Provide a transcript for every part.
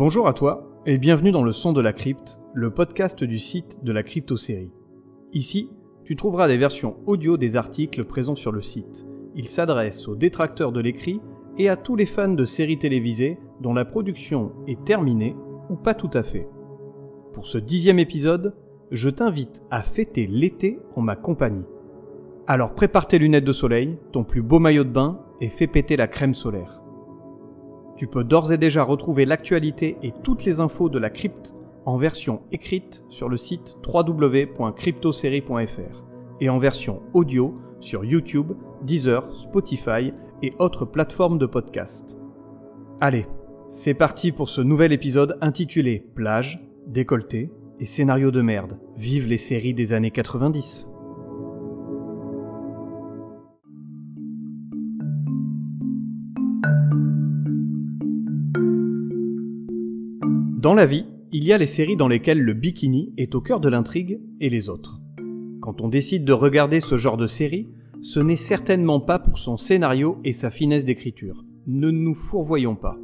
Bonjour à toi et bienvenue dans le son de la crypte, le podcast du site de la crypto-série. Ici, tu trouveras des versions audio des articles présents sur le site. Il s'adresse aux détracteurs de l'écrit et à tous les fans de séries télévisées dont la production est terminée ou pas tout à fait. Pour ce dixième épisode, je t'invite à fêter l'été en ma compagnie. Alors prépare tes lunettes de soleil, ton plus beau maillot de bain et fais péter la crème solaire. Tu peux d'ores et déjà retrouver l'actualité et toutes les infos de la crypte en version écrite sur le site www.cryptosérie.fr et en version audio sur YouTube, Deezer, Spotify et autres plateformes de podcast. Allez, c'est parti pour ce nouvel épisode intitulé Plage, décolleté et scénario de merde. Vive les séries des années 90. Dans la vie, il y a les séries dans lesquelles le bikini est au cœur de l'intrigue et les autres. Quand on décide de regarder ce genre de série, ce n'est certainement pas pour son scénario et sa finesse d'écriture. Ne nous fourvoyons pas.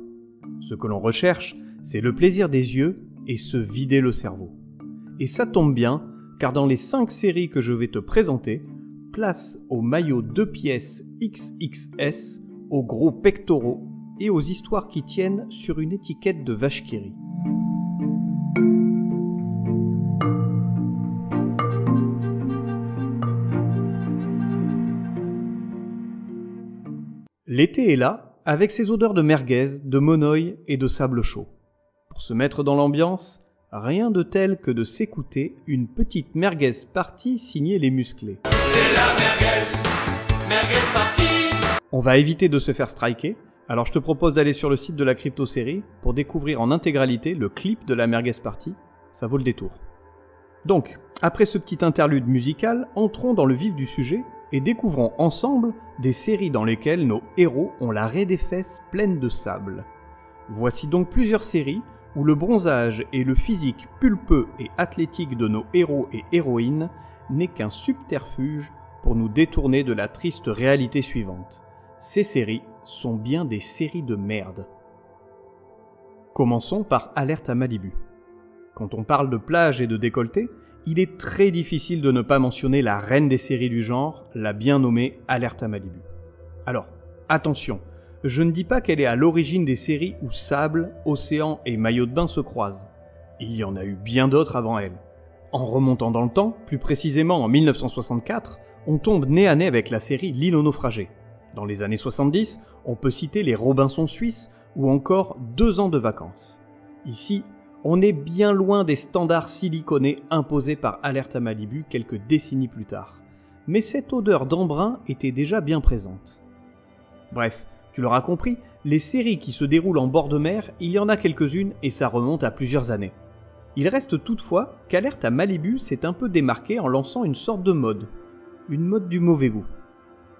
Ce que l'on recherche, c'est le plaisir des yeux et se vider le cerveau. Et ça tombe bien, car dans les 5 séries que je vais te présenter, place au maillot 2 pièces XXS, aux gros pectoraux et aux histoires qui tiennent sur une étiquette de vache kiri. L'été est là, avec ses odeurs de merguez, de monoï et de sable chaud. Pour se mettre dans l'ambiance, rien de tel que de s'écouter une petite merguez partie signée les musclés. C'est la merguez, merguez party. On va éviter de se faire striker, alors je te propose d'aller sur le site de la crypto série pour découvrir en intégralité le clip de la merguez party. Ça vaut le détour. Donc, après ce petit interlude musical, entrons dans le vif du sujet et découvrons ensemble des séries dans lesquelles nos héros ont la raie des fesses pleine de sable. Voici donc plusieurs séries où le bronzage et le physique pulpeux et athlétique de nos héros et héroïnes n'est qu'un subterfuge pour nous détourner de la triste réalité suivante. Ces séries sont bien des séries de merde. Commençons par Alerte à Malibu. Quand on parle de plage et de décolleté, il est très difficile de ne pas mentionner la reine des séries du genre, la bien nommée Alerte à Malibu. Alors, attention, je ne dis pas qu'elle est à l'origine des séries où sable, océan et maillot de bain se croisent. Il y en a eu bien d'autres avant elle. En remontant dans le temps, plus précisément en 1964, on tombe nez à nez avec la série L'île aux naufragés. Dans les années 70, on peut citer les Robinson suisses ou encore Deux ans de vacances. Ici, on est bien loin des standards siliconés imposés par Alerte à Malibu quelques décennies plus tard. Mais cette odeur d'embrun était déjà bien présente. Bref, tu l'auras compris, les séries qui se déroulent en bord de mer, il y en a quelques-unes et ça remonte à plusieurs années. Il reste toutefois qu'Alerte à Malibu s'est un peu démarqué en lançant une sorte de mode. Une mode du mauvais goût.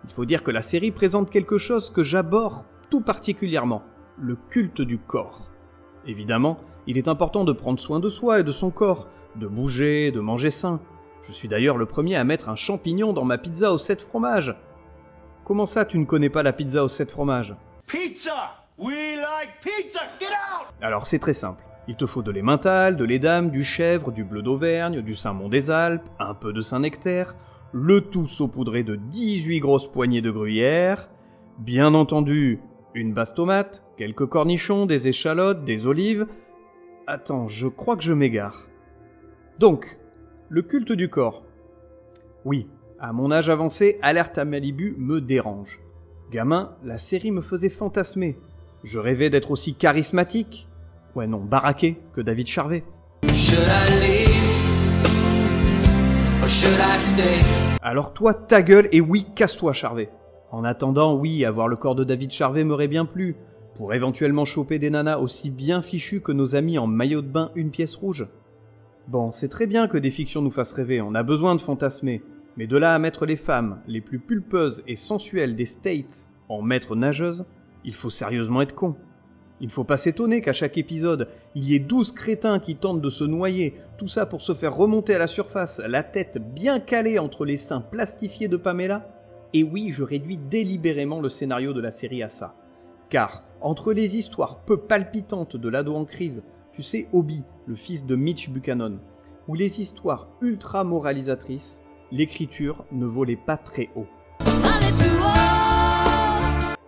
Il faut dire que la série présente quelque chose que j'aborde tout particulièrement, le culte du corps. Évidemment, il est important de prendre soin de soi et de son corps, de bouger, de manger sain. Je suis d'ailleurs le premier à mettre un champignon dans ma pizza aux 7 fromages. Comment ça, tu ne connais pas la pizza aux 7 fromages? Pizza. We like pizza. Get out. Alors c'est très simple. Il te faut de l'emmental, de l'édame, du chèvre, du bleu d'Auvergne, du Saint-Mont des Alpes, un peu de Saint-Nectaire, le tout saupoudré de 18 grosses poignées de gruyère, bien entendu une basse tomate, quelques cornichons, des échalotes, des olives, Attends, je crois que je m'égare. Donc, le culte du corps. Oui, à mon âge avancé, Alerte à Malibu me dérange. Gamin, la série me faisait fantasmer. Je rêvais d'être aussi charismatique, ouais non, baraqué, que David Charvet. Stay? Alors toi, ta gueule, et oui, casse-toi, Charvet. En attendant, oui, avoir le corps de David Charvet m'aurait bien plu, pour éventuellement choper des nanas aussi bien fichues que nos amis en maillot de bain une pièce rouge. Bon, c'est très bien que des fictions nous fassent rêver, on a besoin de fantasmer, mais de là à mettre les femmes les plus pulpeuses et sensuelles des States en maîtres nageuses, il faut sérieusement être con. Il ne faut pas s'étonner qu'à chaque épisode, il y ait douze crétins qui tentent de se noyer, tout ça pour se faire remonter à la surface, la tête bien calée entre les seins plastifiés de Pamela. Et oui, je réduis délibérément le scénario de la série à ça. Car Entre les histoires peu palpitantes de l'ado en crise, tu sais Obi, le fils de Mitch Buchanan, ou les histoires ultra moralisatrices, l'écriture ne volait pas très haut.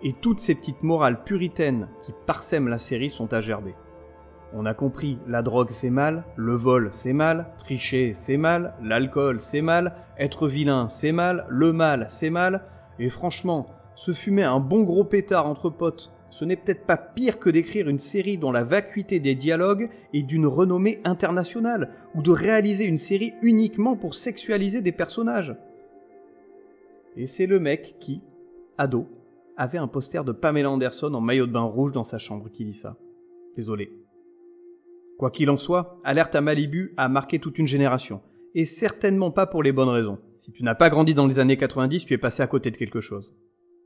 Et toutes ces petites morales puritaines qui parsèment la série sont à gerber. On a compris, la drogue c'est mal, le vol c'est mal, tricher c'est mal, l'alcool c'est mal, être vilain c'est mal, le mal c'est mal, et franchement, se fumer un bon gros pétard entre potes, ce n'est peut-être pas pire que d'écrire une série dont la vacuité des dialogues est d'une renommée internationale, ou de réaliser une série uniquement pour sexualiser des personnages. Et c'est le mec qui, ado, avait un poster de Pamela Anderson en maillot de bain rouge dans sa chambre qui dit ça. Désolé. Quoi qu'il en soit, Alerte à Malibu a marqué toute une génération. Et certainement pas pour les bonnes raisons. Si tu n'as pas grandi dans les années 90, tu es passé à côté de quelque chose.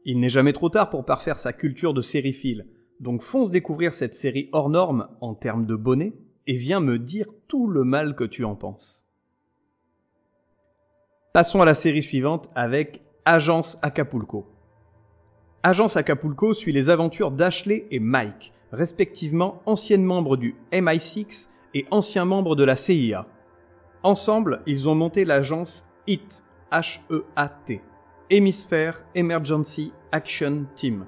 Il n'est jamais trop tard pour parfaire sa culture de sériephile. Donc fonce découvrir cette série hors norme en termes de bonnet et viens me dire tout le mal que tu en penses. Passons à la série suivante avec Agence Acapulco. Agence Acapulco suit les aventures d'Ashley et Mike, respectivement anciennes membres du MI6 et anciens membres de la CIA. Ensemble, ils ont monté l'agence HEAT, H-E-A-T, Hemisphere Emergency Action Team,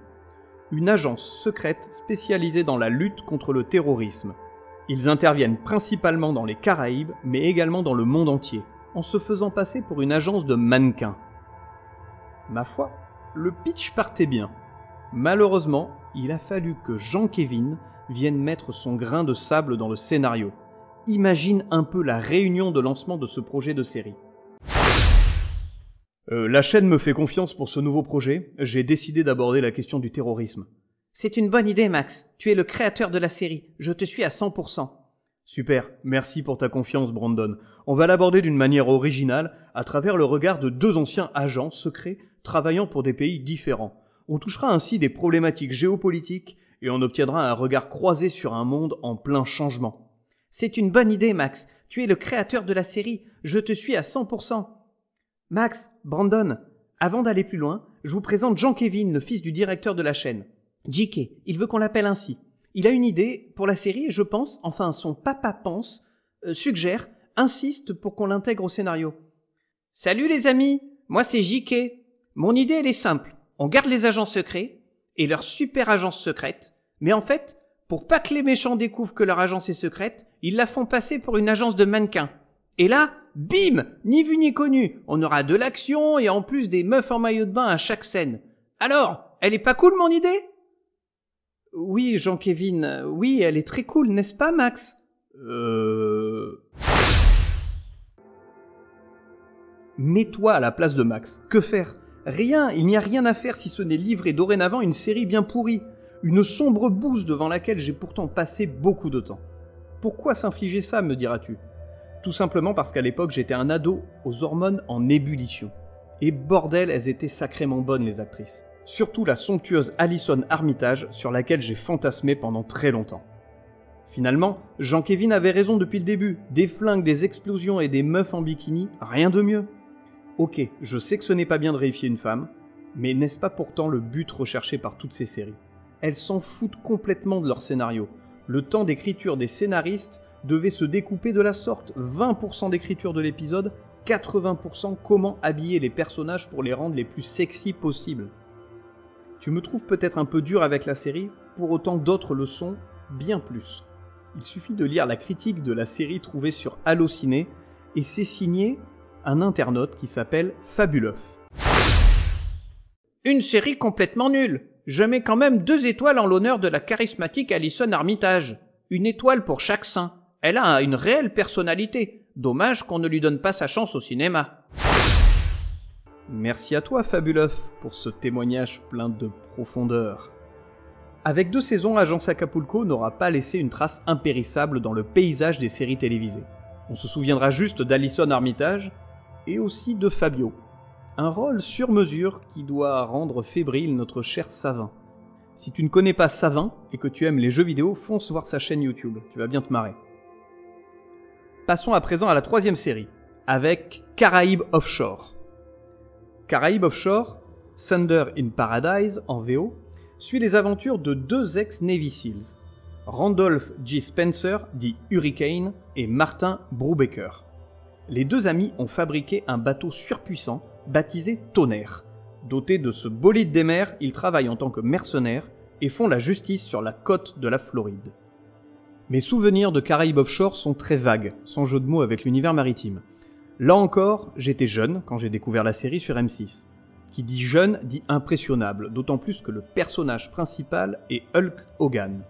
une agence secrète spécialisée dans la lutte contre le terrorisme. Ils interviennent principalement dans les Caraïbes, mais également dans le monde entier, en se faisant passer pour une agence de mannequins. Ma foi, le pitch partait bien. Malheureusement, il a fallu que Jean Kevin vienne mettre son grain de sable dans le scénario. Imagine un peu la réunion de lancement de ce projet de série. Euh, la chaîne me fait confiance pour ce nouveau projet. J'ai décidé d'aborder la question du terrorisme. C'est une bonne idée, Max. Tu es le créateur de la série. Je te suis à 100%. Super, merci pour ta confiance, Brandon. On va l'aborder d'une manière originale, à travers le regard de deux anciens agents secrets travaillant pour des pays différents. On touchera ainsi des problématiques géopolitiques et on obtiendra un regard croisé sur un monde en plein changement. C'est une bonne idée, Max. Tu es le créateur de la série. Je te suis à 100%. Max, Brandon, avant d'aller plus loin, je vous présente Jean Kevin, le fils du directeur de la chaîne. JK, il veut qu'on l'appelle ainsi. Il a une idée pour la série et je pense, enfin son papa pense, euh, suggère, insiste pour qu'on l'intègre au scénario. Salut les amis, moi c'est JK. Mon idée elle est simple. On garde les agents secrets et leur super agence secrète, mais en fait, pour pas que les méchants découvrent que leur agence est secrète, ils la font passer pour une agence de mannequins. Et là, bim, ni vu ni connu, on aura de l'action et en plus des meufs en maillot de bain à chaque scène. Alors, elle est pas cool mon idée? Oui, Jean-Kévin, oui, elle est très cool, n'est-ce pas Max? Euh... Mets-toi à la place de Max. Que faire? Rien, il n'y a rien à faire si ce n'est livrer dorénavant une série bien pourrie, une sombre bouse devant laquelle j'ai pourtant passé beaucoup de temps. Pourquoi s'infliger ça, me diras-tu? Tout simplement parce qu'à l'époque j'étais un ado aux hormones en ébullition. Et bordel, elles étaient sacrément bonnes les actrices. Surtout la somptueuse Alison Armitage sur laquelle j'ai fantasmé pendant très longtemps. Finalement, Jean-Kévin avait raison depuis le début. Des flingues, des explosions et des meufs en bikini, rien de mieux. Ok, je sais que ce n'est pas bien de réifier une femme, mais n'est-ce pas pourtant le but recherché par toutes ces séries? Elles s'en foutent complètement de leur scénario. Le temps d'écriture des scénaristes devait se découper de la sorte. 20% d'écriture de l'épisode, 80% comment habiller les personnages pour les rendre les plus sexy possibles. Tu me trouves peut-être un peu dur avec la série, pour autant d'autres le sont bien plus. Il suffit de lire la critique de la série trouvée sur Allociné, et c'est signé un internaute qui s'appelle Fabulof. Une série complètement nulle. Je mets quand même deux étoiles en l'honneur de la charismatique Alison Armitage. Une étoile pour chaque saint. Elle a une réelle personnalité. Dommage qu'on ne lui donne pas sa chance au cinéma. Merci à toi, Fabulof, pour ce témoignage plein de profondeur. Avec deux saisons, Agence Acapulco n'aura pas laissé une trace impérissable dans le paysage des séries télévisées. On se souviendra juste d'Alison Armitage, et aussi de Fabio. Un rôle sur mesure qui doit rendre fébrile notre cher Savin. Si tu ne connais pas Savin et que tu aimes les jeux vidéo, fonce voir sa chaîne YouTube, tu vas bien te marrer. Passons à présent à la troisième série, avec Caraïbes Offshore. Caraïbes Offshore, Thunder in Paradise en VO, suit les aventures de deux ex-Navy SEALs, Randolph G. Spencer, dit Hurricane, et Martin Brubaker. Les deux amis ont fabriqué un bateau surpuissant baptisé Tonnerre. Doté de ce bolide des mers, ils travaillent en tant que mercenaires et font la justice sur la côte de la Floride. Mes souvenirs de Caraïbes Offshore sont très vagues, sans jeu de mots avec l'univers maritime. Là encore, j'étais jeune quand j'ai découvert la série sur M6. Qui dit jeune dit impressionnable, d'autant plus que le personnage principal est Hulk Hogan.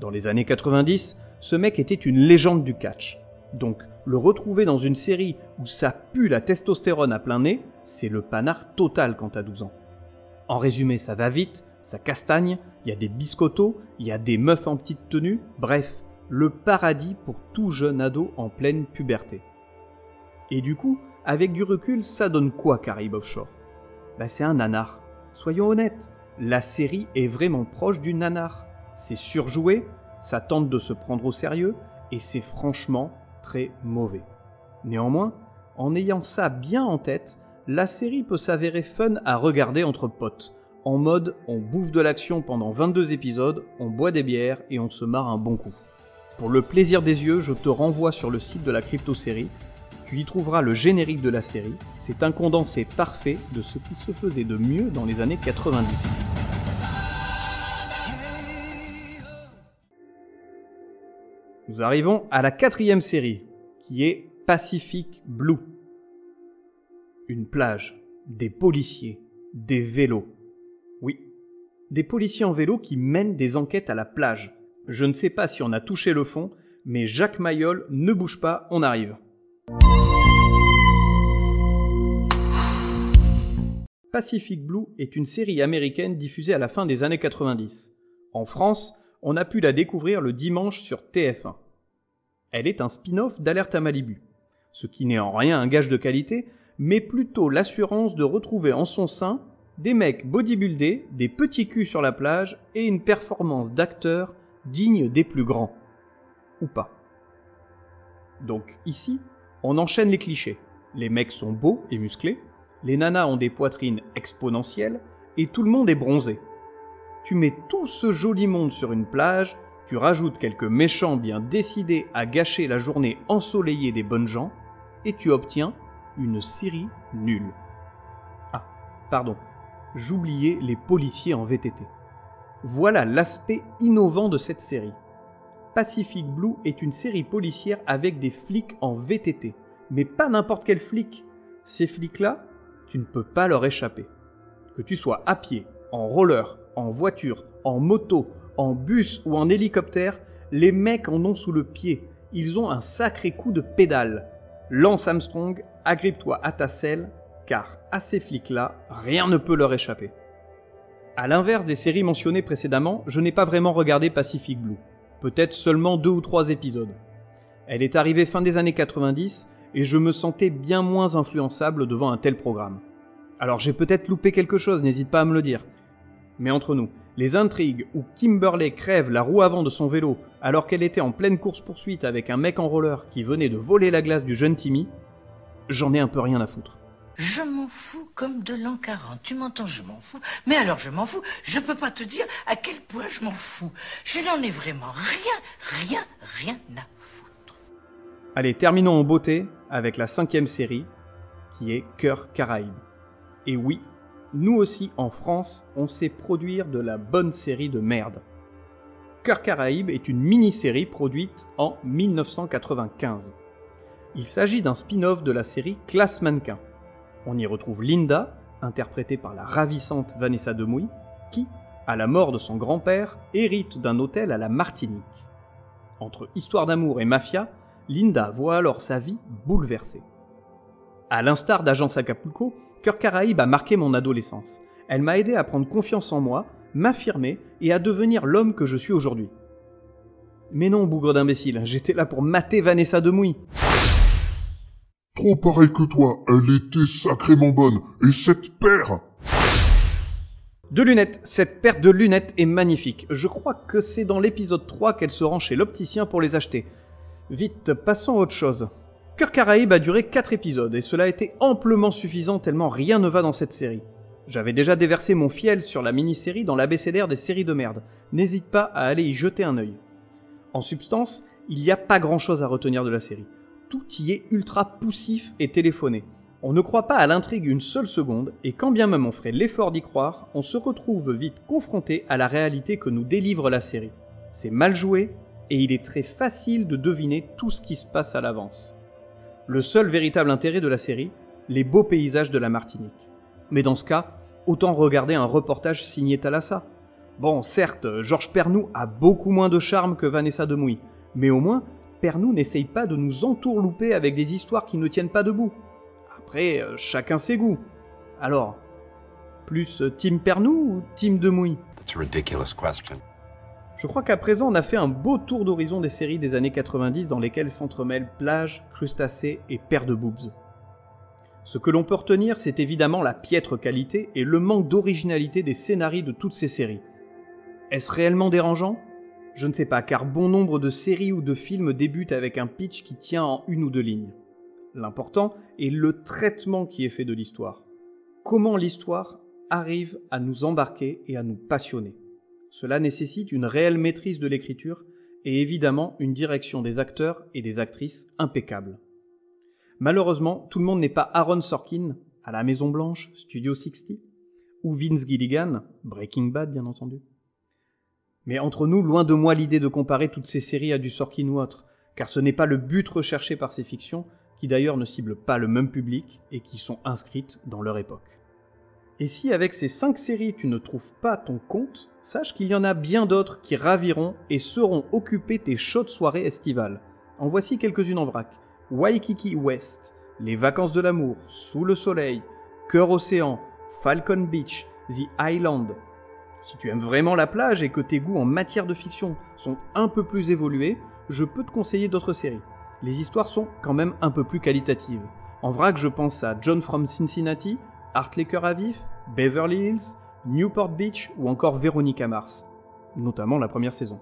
Dans les années 90, ce mec était une légende du catch. Donc, le retrouver dans une série où ça pue la testostérone à plein nez, c'est le panard total quand t'as 12 ans. En résumé, ça va vite, ça castagne, il y a des biscottos, il y a des meufs en petite tenue, bref, le paradis pour tout jeune ado en pleine puberté. Et du coup, avec du recul, ça donne quoi Caraïbes Offshore? Bah c'est un nanar. Soyons honnêtes, la série est vraiment proche du nanar. C'est surjoué, ça tente de se prendre au sérieux, et c'est franchement très mauvais. Néanmoins, en ayant ça bien en tête, la série peut s'avérer fun à regarder entre potes. En mode, on bouffe de l'action pendant 22 épisodes, on boit des bières et on se marre un bon coup. Pour le plaisir des yeux, je te renvoie sur le site de la crypto-série. Tu y trouveras le générique de la série. C'est un condensé parfait de ce qui se faisait de mieux dans les années 90. Nous arrivons à la quatrième série, qui est Pacific Blue. Une plage, des policiers, des vélos. Des policiers en vélo qui mènent des enquêtes à la plage. Je ne sais pas si on a touché le fond, mais Jacques Mayol, ne bouge pas, on arrive. Pacific Blue est une série américaine diffusée à la fin des années 90. En France, on a pu la découvrir le dimanche sur TF1. Elle est un spin-off d'Alerte à Malibu, ce qui n'est en rien un gage de qualité, mais plutôt l'assurance de retrouver en son sein des mecs bodybuildés, des petits culs sur la plage et une performance d'acteur digne des plus grands. Ou pas. Donc ici, on enchaîne les clichés. Les mecs sont beaux et musclés, les nanas ont des poitrines exponentielles, et tout le monde est bronzé. Tu mets tout ce joli monde sur une plage, tu rajoutes quelques méchants bien décidés à gâcher la journée ensoleillée des bonnes gens, et tu obtiens une série nulle. Ah, pardon, j'oubliais les policiers en VTT. Voilà l'aspect innovant de cette série. Pacific Blue est une série policière avec des flics en VTT. Mais pas n'importe quel flic. Ces flics-là, tu ne peux pas leur échapper. Que tu sois à pied, en roller, en voiture, en moto, en bus ou en hélicoptère, les mecs en ont sous le pied. Ils ont un sacré coup de pédale. Lance Armstrong, agrippe-toi à ta selle, car à ces flics-là, rien ne peut leur échapper. À l'inverse des séries mentionnées précédemment, je n'ai pas vraiment regardé Pacific Blue. Peut-être seulement deux ou trois épisodes. Elle est arrivée fin des années 90 et je me sentais bien moins influençable devant un tel programme. Alors j'ai peut-être loupé quelque chose, n'hésite pas à me le dire. Mais entre nous, les intrigues où Kimberley crève la roue avant de son vélo alors qu'elle était en pleine course-poursuite avec un mec en roller qui venait de voler la glace du jeune Timmy, j'en ai un peu rien à foutre. Je m'en fous comme de l'an 40. Tu m'entends, je m'en fous. Mais alors je m'en fous. Je peux pas te dire à quel point je m'en fous. Je n'en ai vraiment rien, rien, rien à foutre. Allez, terminons en beauté avec la cinquième série, qui est Cœur Caraïbe. Et oui, nous aussi en France, on sait produire de la bonne série de merde. Cœur Caraïbe est une mini-série produite en 1995. Il s'agit d'un spin-off de la série Classe Mannequin. On y retrouve Linda, interprétée par la ravissante Vanessa Demouy, qui, à la mort de son grand-père, hérite d'un hôtel à la Martinique. Entre histoire d'amour et mafia, Linda voit alors sa vie bouleversée. À l'instar d'Agence Acapulco, Cœur Caraïbe a marqué mon adolescence. Elle m'a aidé à prendre confiance en moi, m'affirmer et à devenir l'homme que je suis aujourd'hui. Mais non, bougre d'imbécile, j'étais là pour mater Vanessa Demouy. Trop pareil que toi, elle était sacrément bonne. Et cette paire De lunettes, cette paire de lunettes est magnifique. Je crois que c'est dans l'épisode 3 qu'elle se rend chez l'opticien pour les acheter. Vite, passons à autre chose. Cœur Caraïbe a duré 4 épisodes et cela a été amplement suffisant tellement rien ne va dans cette série. J'avais déjà déversé mon fiel sur la mini-série dans l'abécédaire des séries de merde. N'hésite pas à aller y jeter un œil. En substance, il n'y a pas grand chose à retenir de la série. Tout y est ultra poussif et téléphoné. On ne croit pas à l'intrigue une seule seconde, et quand bien même on ferait l'effort d'y croire, on se retrouve vite confronté à la réalité que nous délivre la série. C'est mal joué, et il est très facile de deviner tout ce qui se passe à l'avance. Le seul véritable intérêt de la série, les beaux paysages de la Martinique. Mais dans ce cas, autant regarder un reportage signé Thalassa. Bon, certes, Georges Pernou a beaucoup moins de charme que Vanessa Demouy, mais au moins, Pernou n'essaye pas de nous entourlouper avec des histoires qui ne tiennent pas debout. Après, euh, chacun ses goûts. Alors, plus euh, Team Pernou ou Team Demouy? That's a ridiculous question. Je crois qu'à présent on a fait un beau tour d'horizon des séries des années 90 dans lesquelles s'entremêlent plage, crustacés et paires de boobs. Ce que l'on peut retenir, c'est évidemment la piètre qualité et le manque d'originalité des scénarios de toutes ces séries. Est-ce réellement dérangeant? Je ne sais pas, car bon nombre de séries ou de films débutent avec un pitch qui tient en une ou deux lignes. L'important est le traitement qui est fait de l'histoire. Comment l'histoire arrive à nous embarquer et à nous passionner? Cela nécessite une réelle maîtrise de l'écriture et évidemment une direction des acteurs et des actrices impeccable. Malheureusement, tout le monde n'est pas Aaron Sorkin, à la Maison Blanche, Studio 60, ou Vince Gilligan, Breaking Bad bien entendu. Mais entre nous, loin de moi l'idée de comparer toutes ces séries à du Sorkin ou autre, car ce n'est pas le but recherché par ces fictions, qui d'ailleurs ne ciblent pas le même public et qui sont inscrites dans leur époque. Et si avec ces 5 séries tu ne trouves pas ton compte, sache qu'il y en a bien d'autres qui raviront et seront occupées tes chaudes soirées estivales. En voici quelques-unes en vrac. Waikiki West, Les Vacances de l'amour, Sous le soleil, Cœur océan, Falcon Beach, The Island. Si tu aimes vraiment la plage et que tes goûts en matière de fiction sont un peu plus évolués, je peux te conseiller d'autres séries. Les histoires sont quand même un peu plus qualitatives. En vrac, je pense à John from Cincinnati, Art Laker à vif, Beverly Hills, Newport Beach ou encore Véronica Mars, notamment la première saison.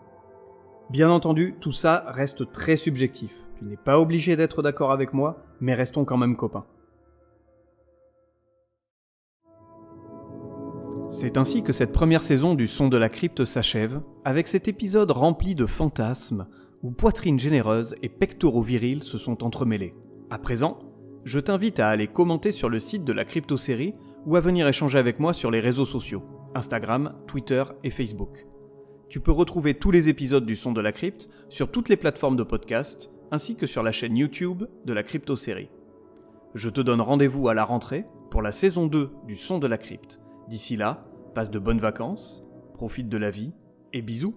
Bien entendu, tout ça reste très subjectif. Tu n'es pas obligé d'être d'accord avec moi, mais restons quand même copains. C'est ainsi que cette première saison du Son de la Crypte s'achève, avec cet épisode rempli de fantasmes, où poitrine généreuse et pectoraux virils se sont entremêlés. À présent, je t'invite à aller commenter sur le site de la crypto-série ou à venir échanger avec moi sur les réseaux sociaux, Instagram, Twitter et Facebook. Tu peux retrouver tous les épisodes du Son de la Crypte sur toutes les plateformes de podcast, ainsi que sur la chaîne YouTube de la crypto-série. Je te donne rendez-vous à la rentrée pour la saison 2 du Son de la Crypte. D'ici là, passe de bonnes vacances, profite de la vie et bisous